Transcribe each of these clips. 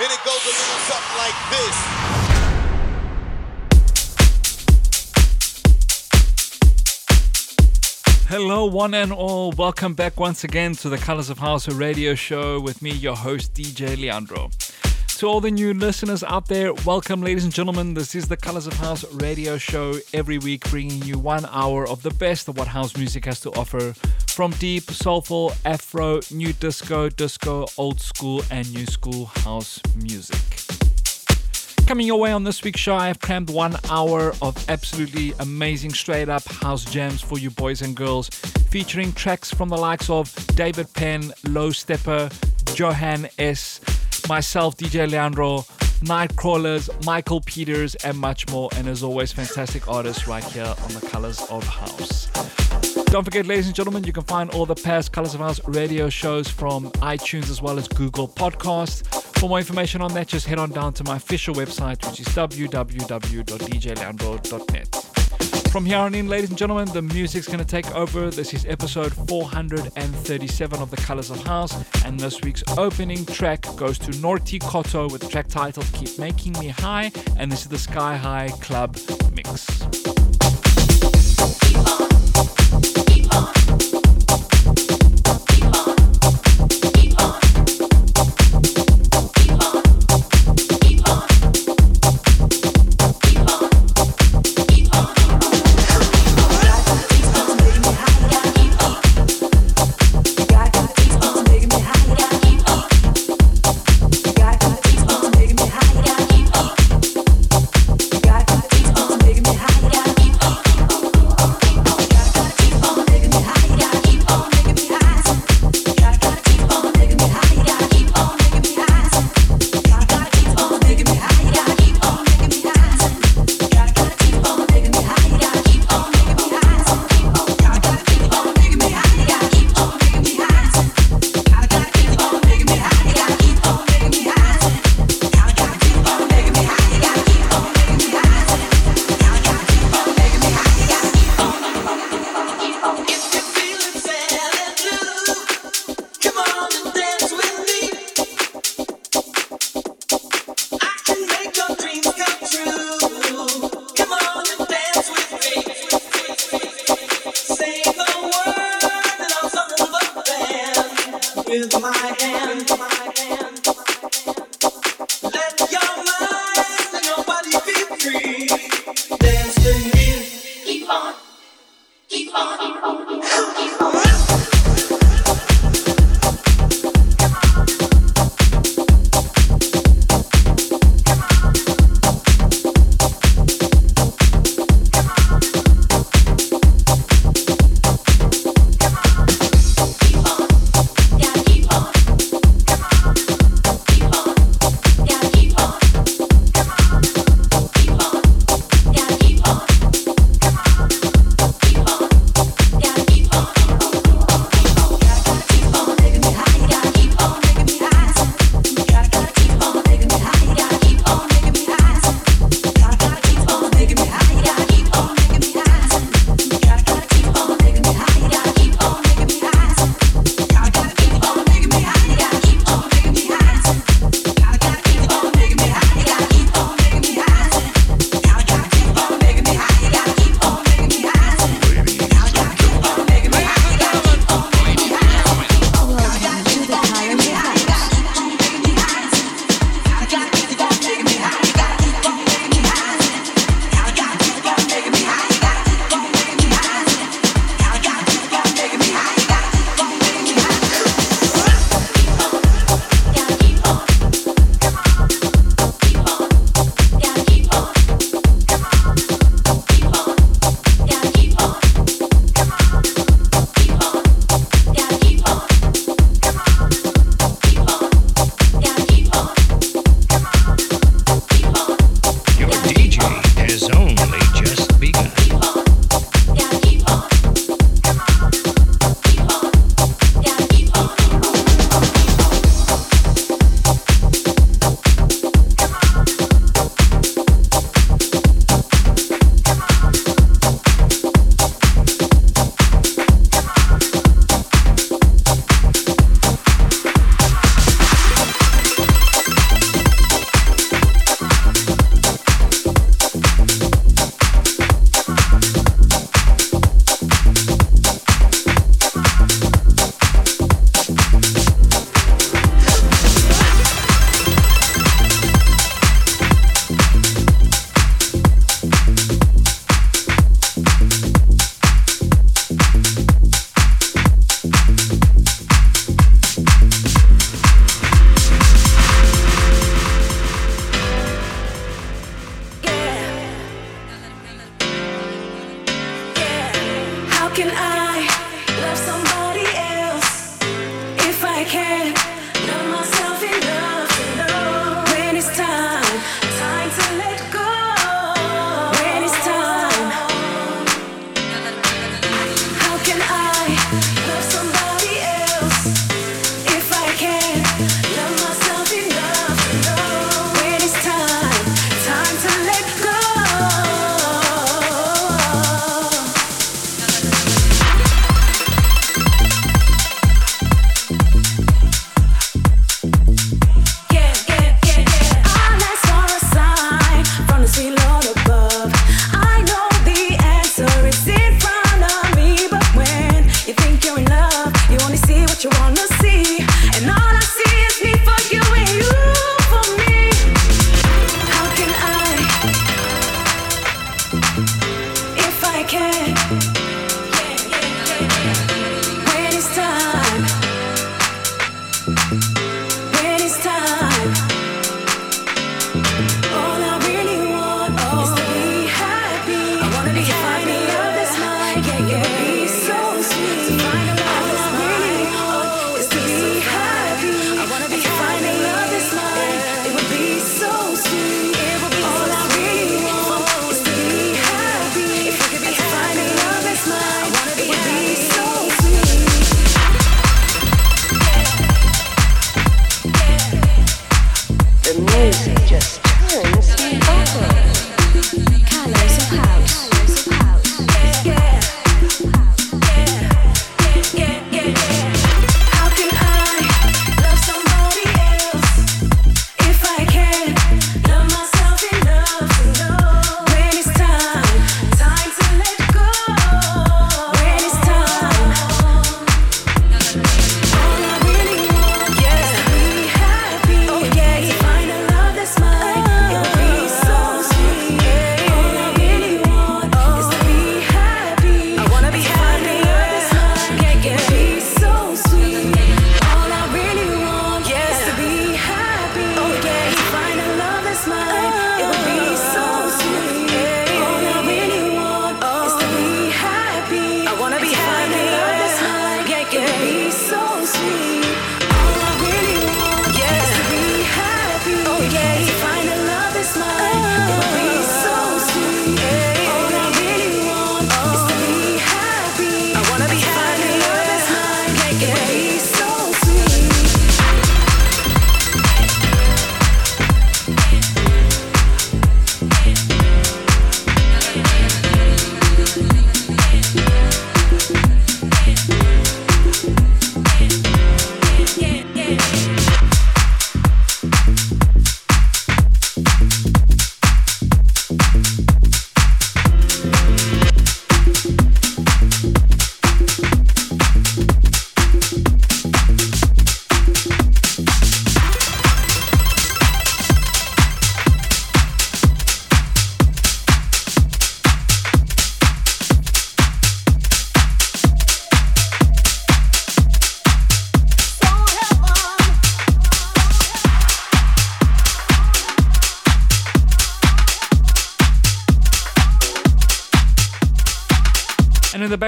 And it goes a little something like this. Hello, one and all. Welcome back once again to the Colors of House radio show with me, your host, DJ Leandro. To all the new listeners out there, welcome, ladies and gentlemen. This is the Colors of House radio show every week, bringing you one hour of the best of what house music has to offer from deep, soulful, afro, new disco, disco, old school, and new school house music. Coming your way on this week's show, I have crammed one hour of absolutely amazing straight up house jams for you boys and girls, featuring tracks from the likes of David Penn, Low Steppa, Johan S., myself, DJ Leandro, Nightcrawlers, Michael Peters, and much more. And as always, fantastic artists right here on the Colors of House. Don't forget, ladies and gentlemen, you can find all the past Colors of House radio shows from iTunes as well as Google Podcasts. For more information on that, just head on down to my official website, which is www.djleandro.net. From here on in, ladies and gentlemen, the music's going to take over. This is episode 437 of The Colors of House, and this week's opening track goes to Norty Cotto with the track titled Keep Making Me High, and this is the Sky High Club Mix.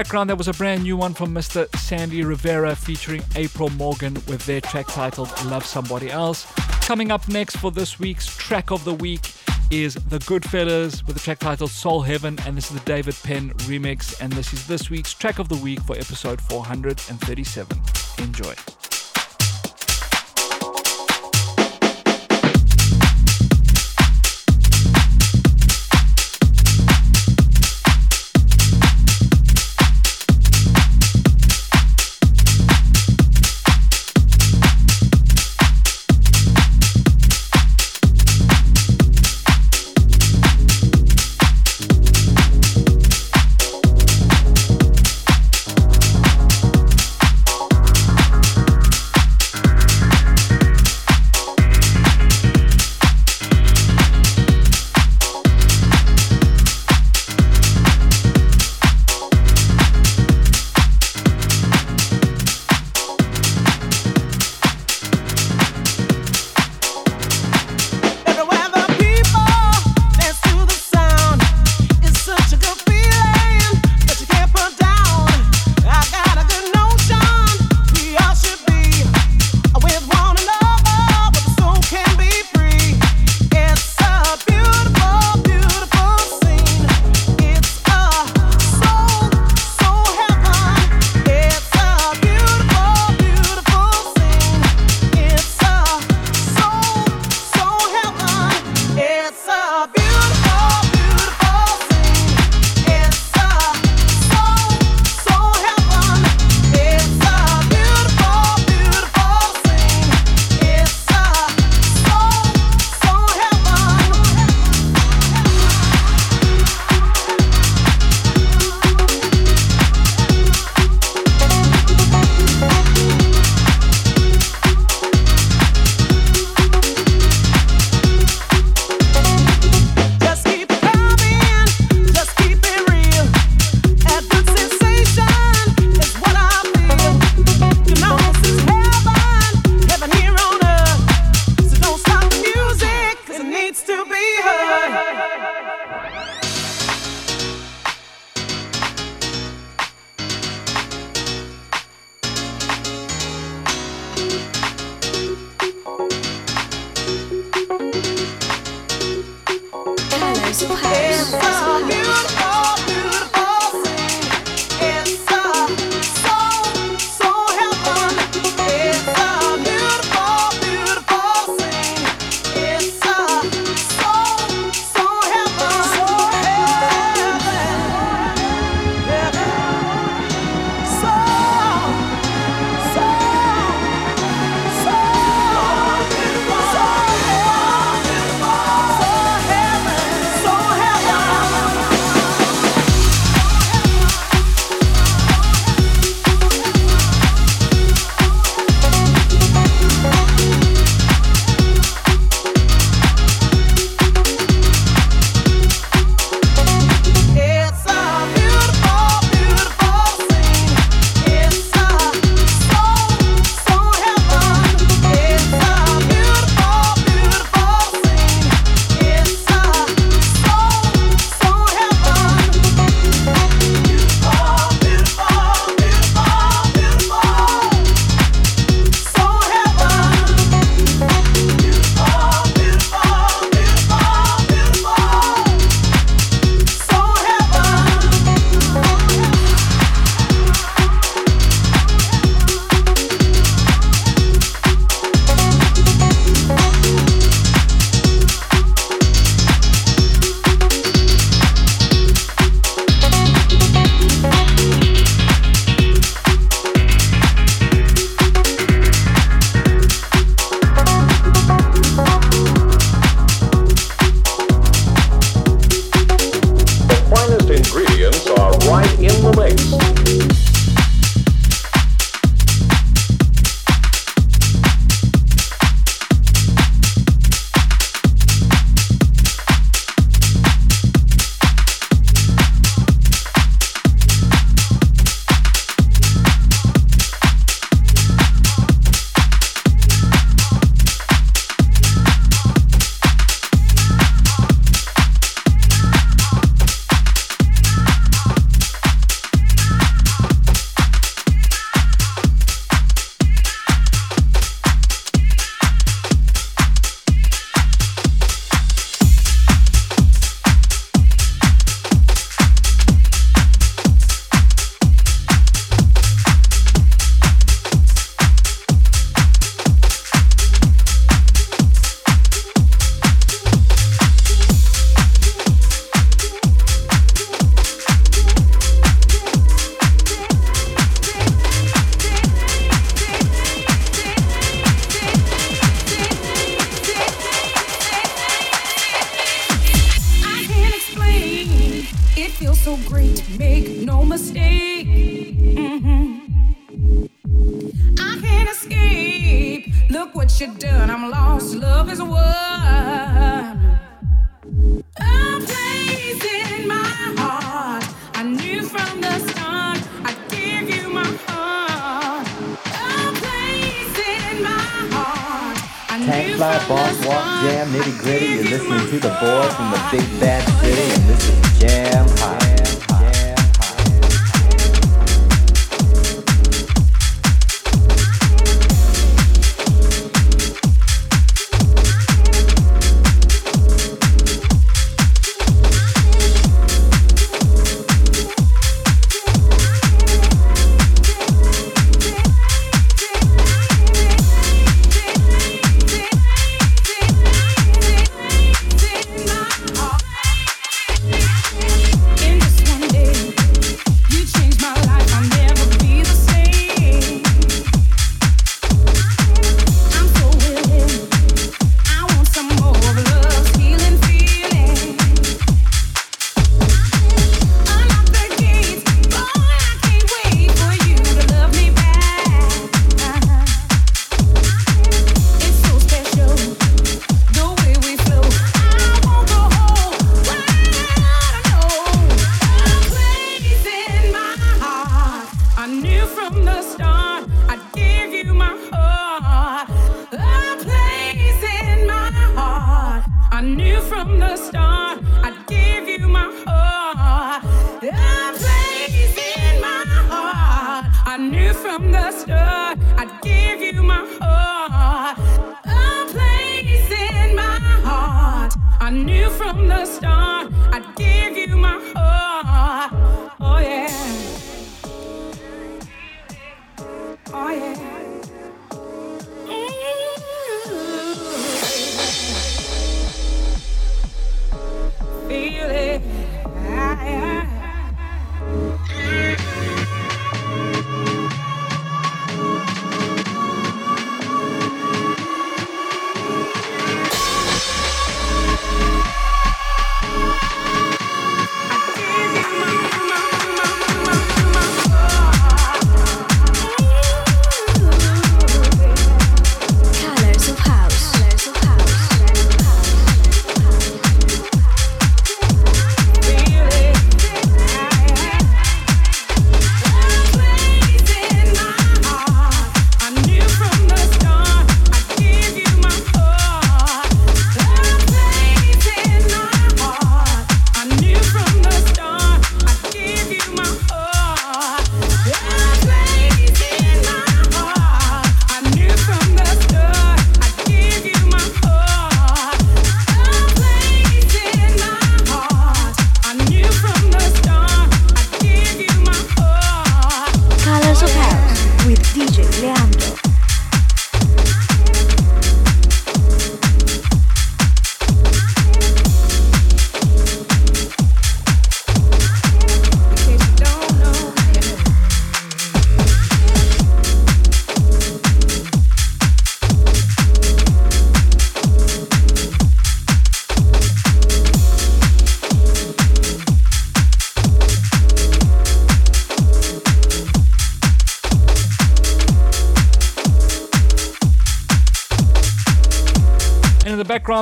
Background, there was a brand new one from Mr. Sandy Rivera featuring April Morgan with their track titled Love Somebody Else. Coming up next for this week's track of the week is The Goodfellas with the track titled Soul Heaven, and this is the David Penn remix, and this is this week's track of the week for episode 437. Enjoy.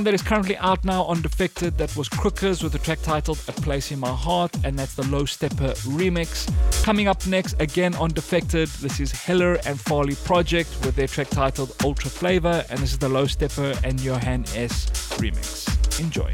that is currently out now on Defected, that was Crookers with a track titled A Place in My Heart, and that's the Low Steppa remix. Coming up next, again on Defected, this is Heller and Farley Project with their track titled Ultra Flava, and this is the Low Steppa and Johan S remix. Enjoy.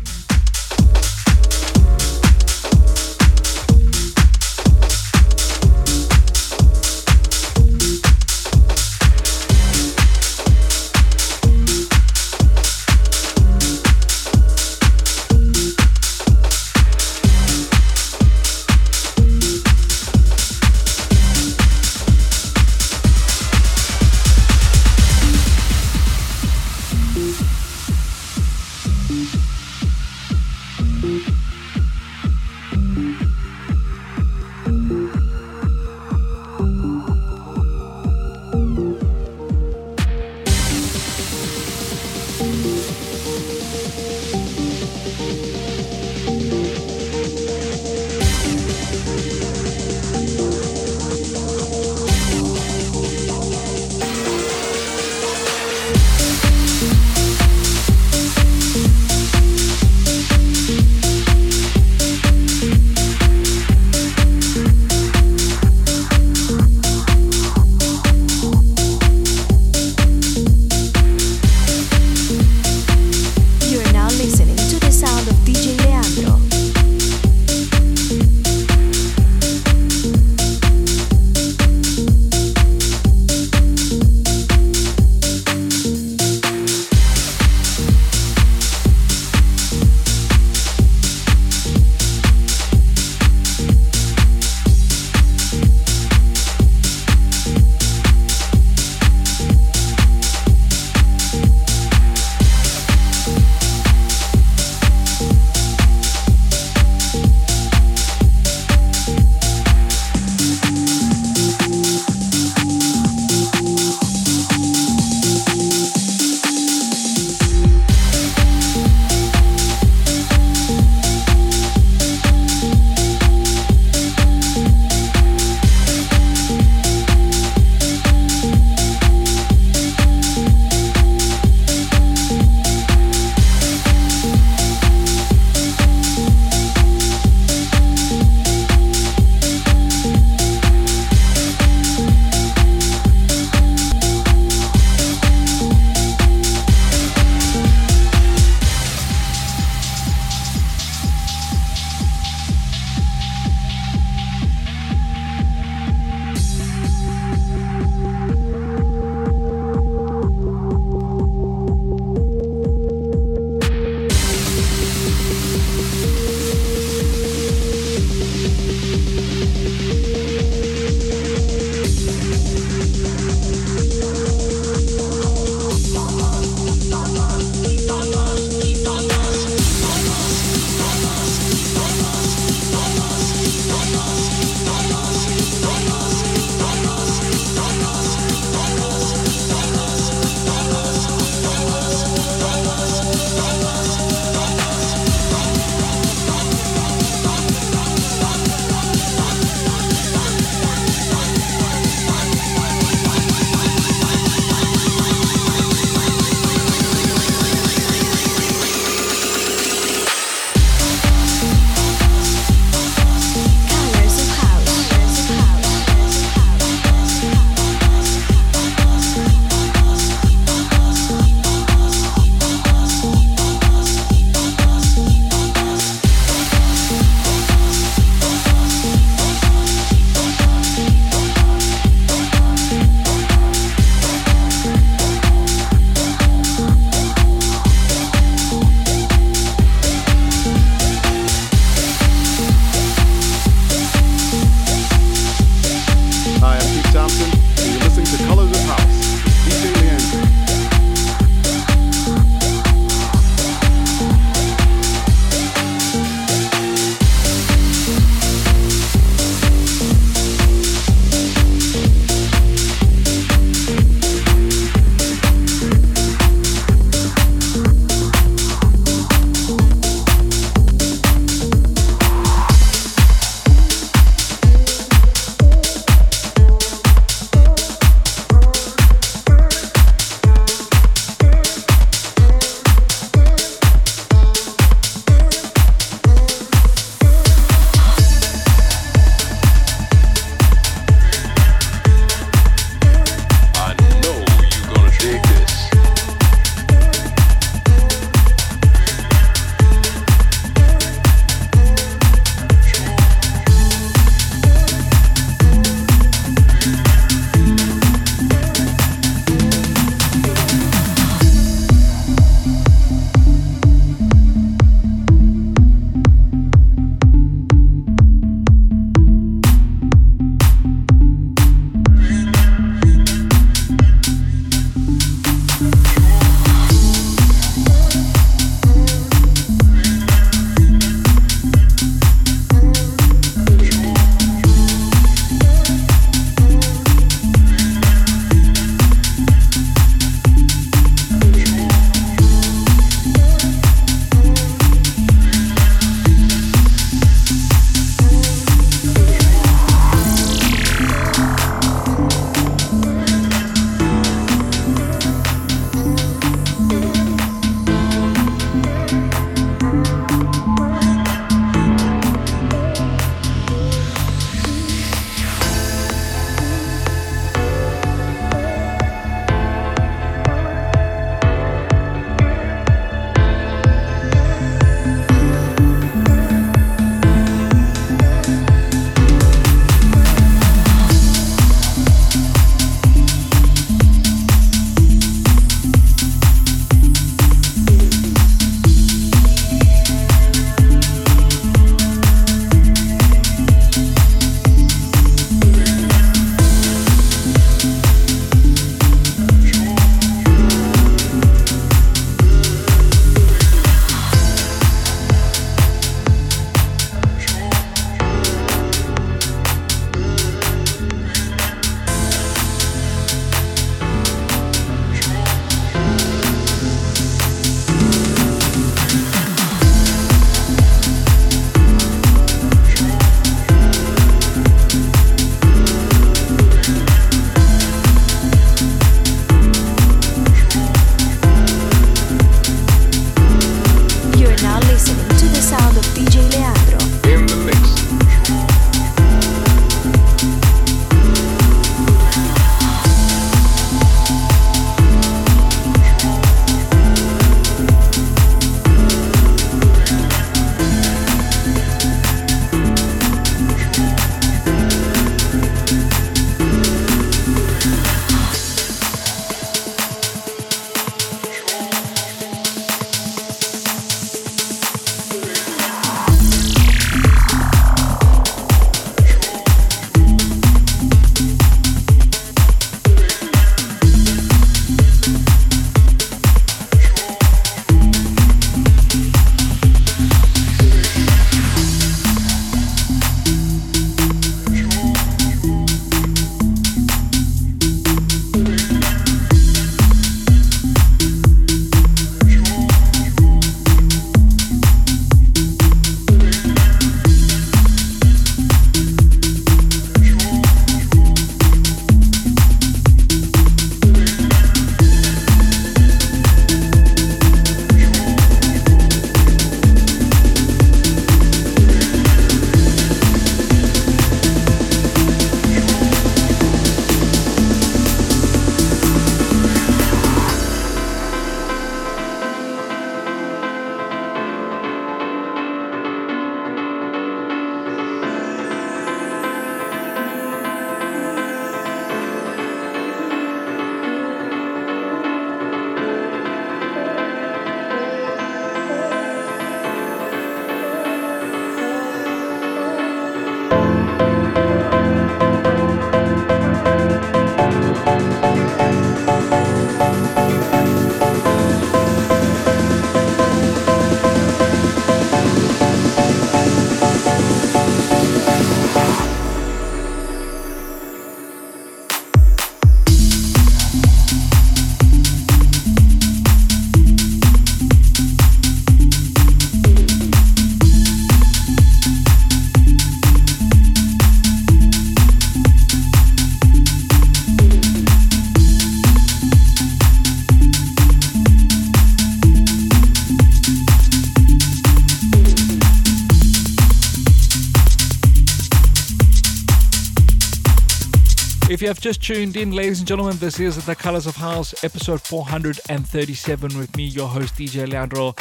Have just tuned in, ladies and gentlemen, this is The Colors of House, episode 437, with me, your host, DJ Leandro.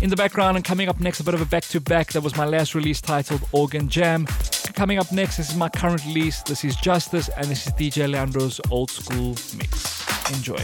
In the background, and coming up next, a bit of a back to back. That was my last release titled Organ Jam. Coming up next, this is my current release. This is Justice, and this is DJ Leandro's old school mix. Enjoy.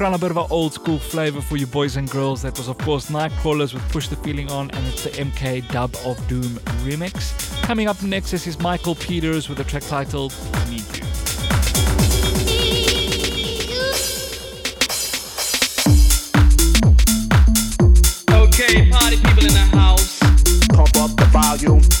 Background, a bit of an old school flavor for you boys and girls. That was, of course, Nightcrawlers with Push the Feeling On, and it's the MK Dub of Doom remix. Coming up next this is Michael Pieterse with a track titled Need You. Okay, party people in the house. Pump up the volume.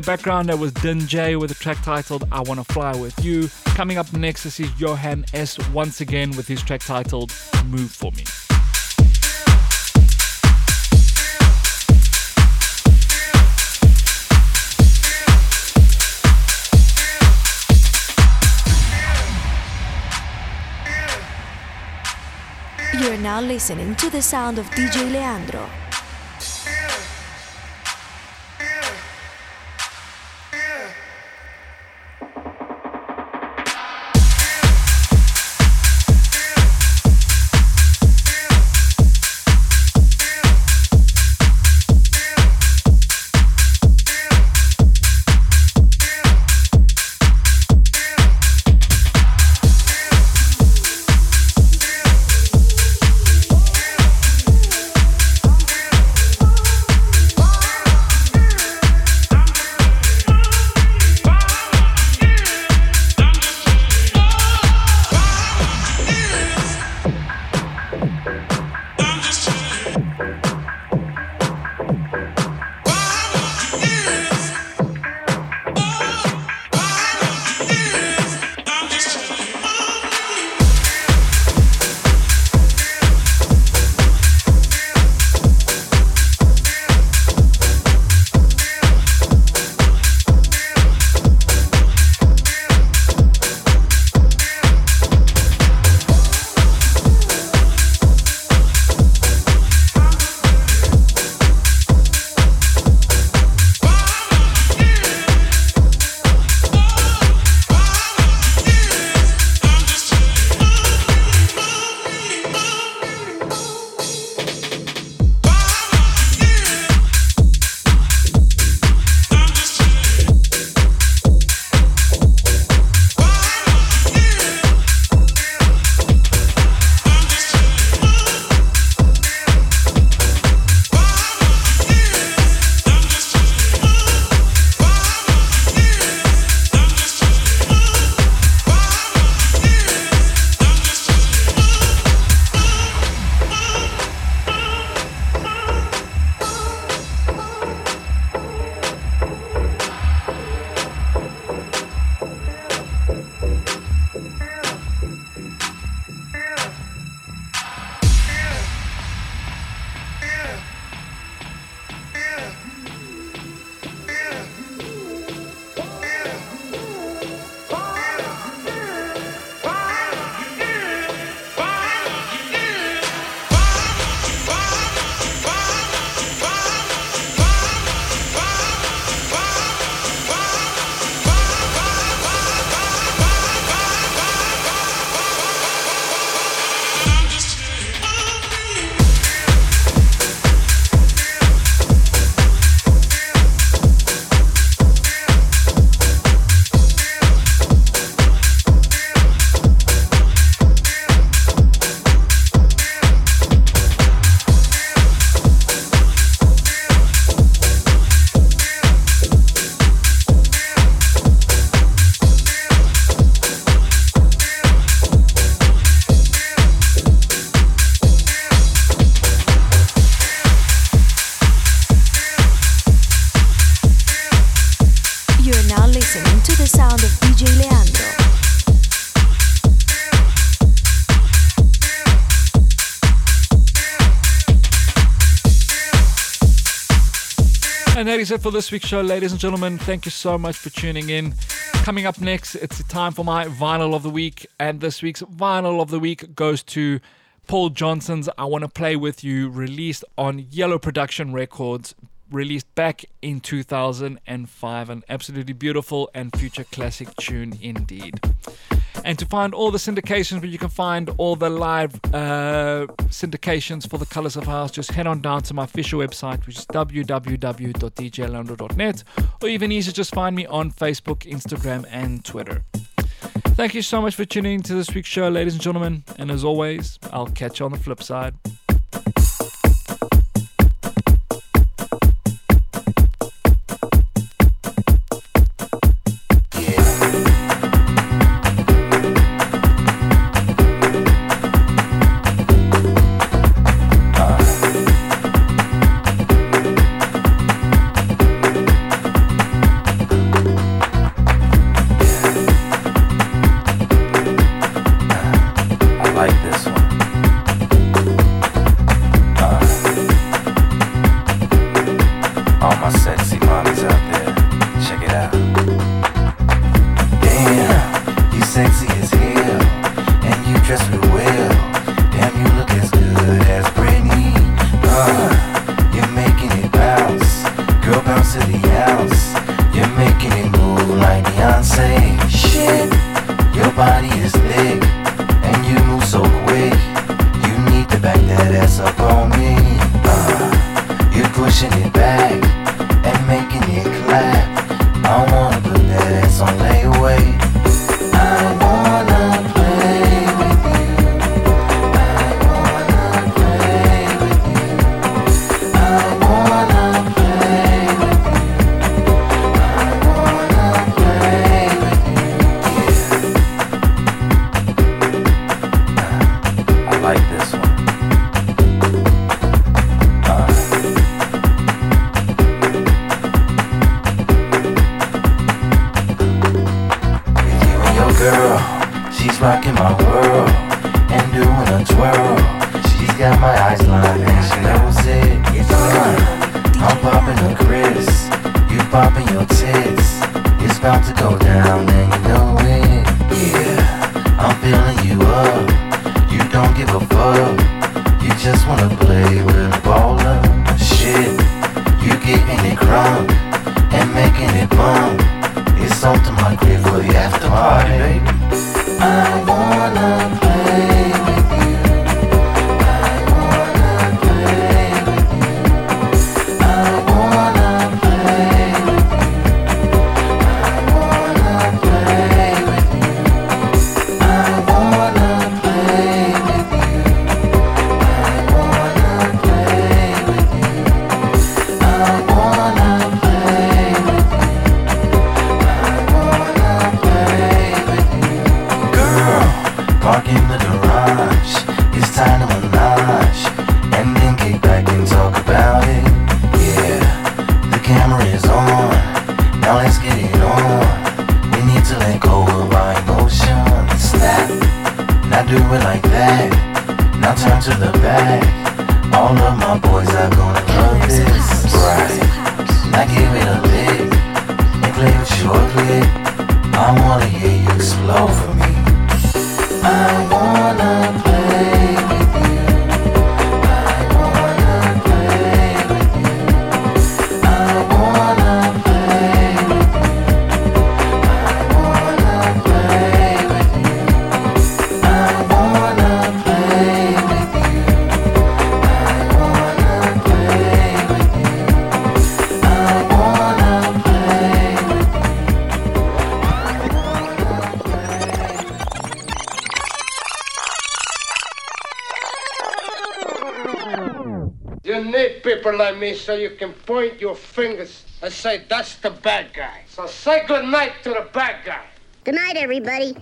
The background, that was Din Jay with a track titled I Wanna Fly With You. Coming up next, this is Johan S. once again with his track titled Move For Me. You're now listening to the sound of DJ Leandro. Is it for this week's show, ladies and gentlemen. Thank you so much for tuning in. Coming up next, it's time for my vinyl of the week, and this week's vinyl of the week goes to Paul Johnson's I Want to Play With You, released on Yellow Production Records, released back in 2005. An absolutely beautiful and future classic tune indeed. And to find all the syndications where you can find all the live uh, syndications for the Colours of House, just head on down to my official website, which is www.djleandro.net, or even easier, just find me on Facebook, Instagram, and Twitter. Thank you so much for tuning in to this week's show, ladies and gentlemen. And as always, I'll catch you on the flip side. say that's the bad guy. So say good night to the bad guy. Good night, everybody.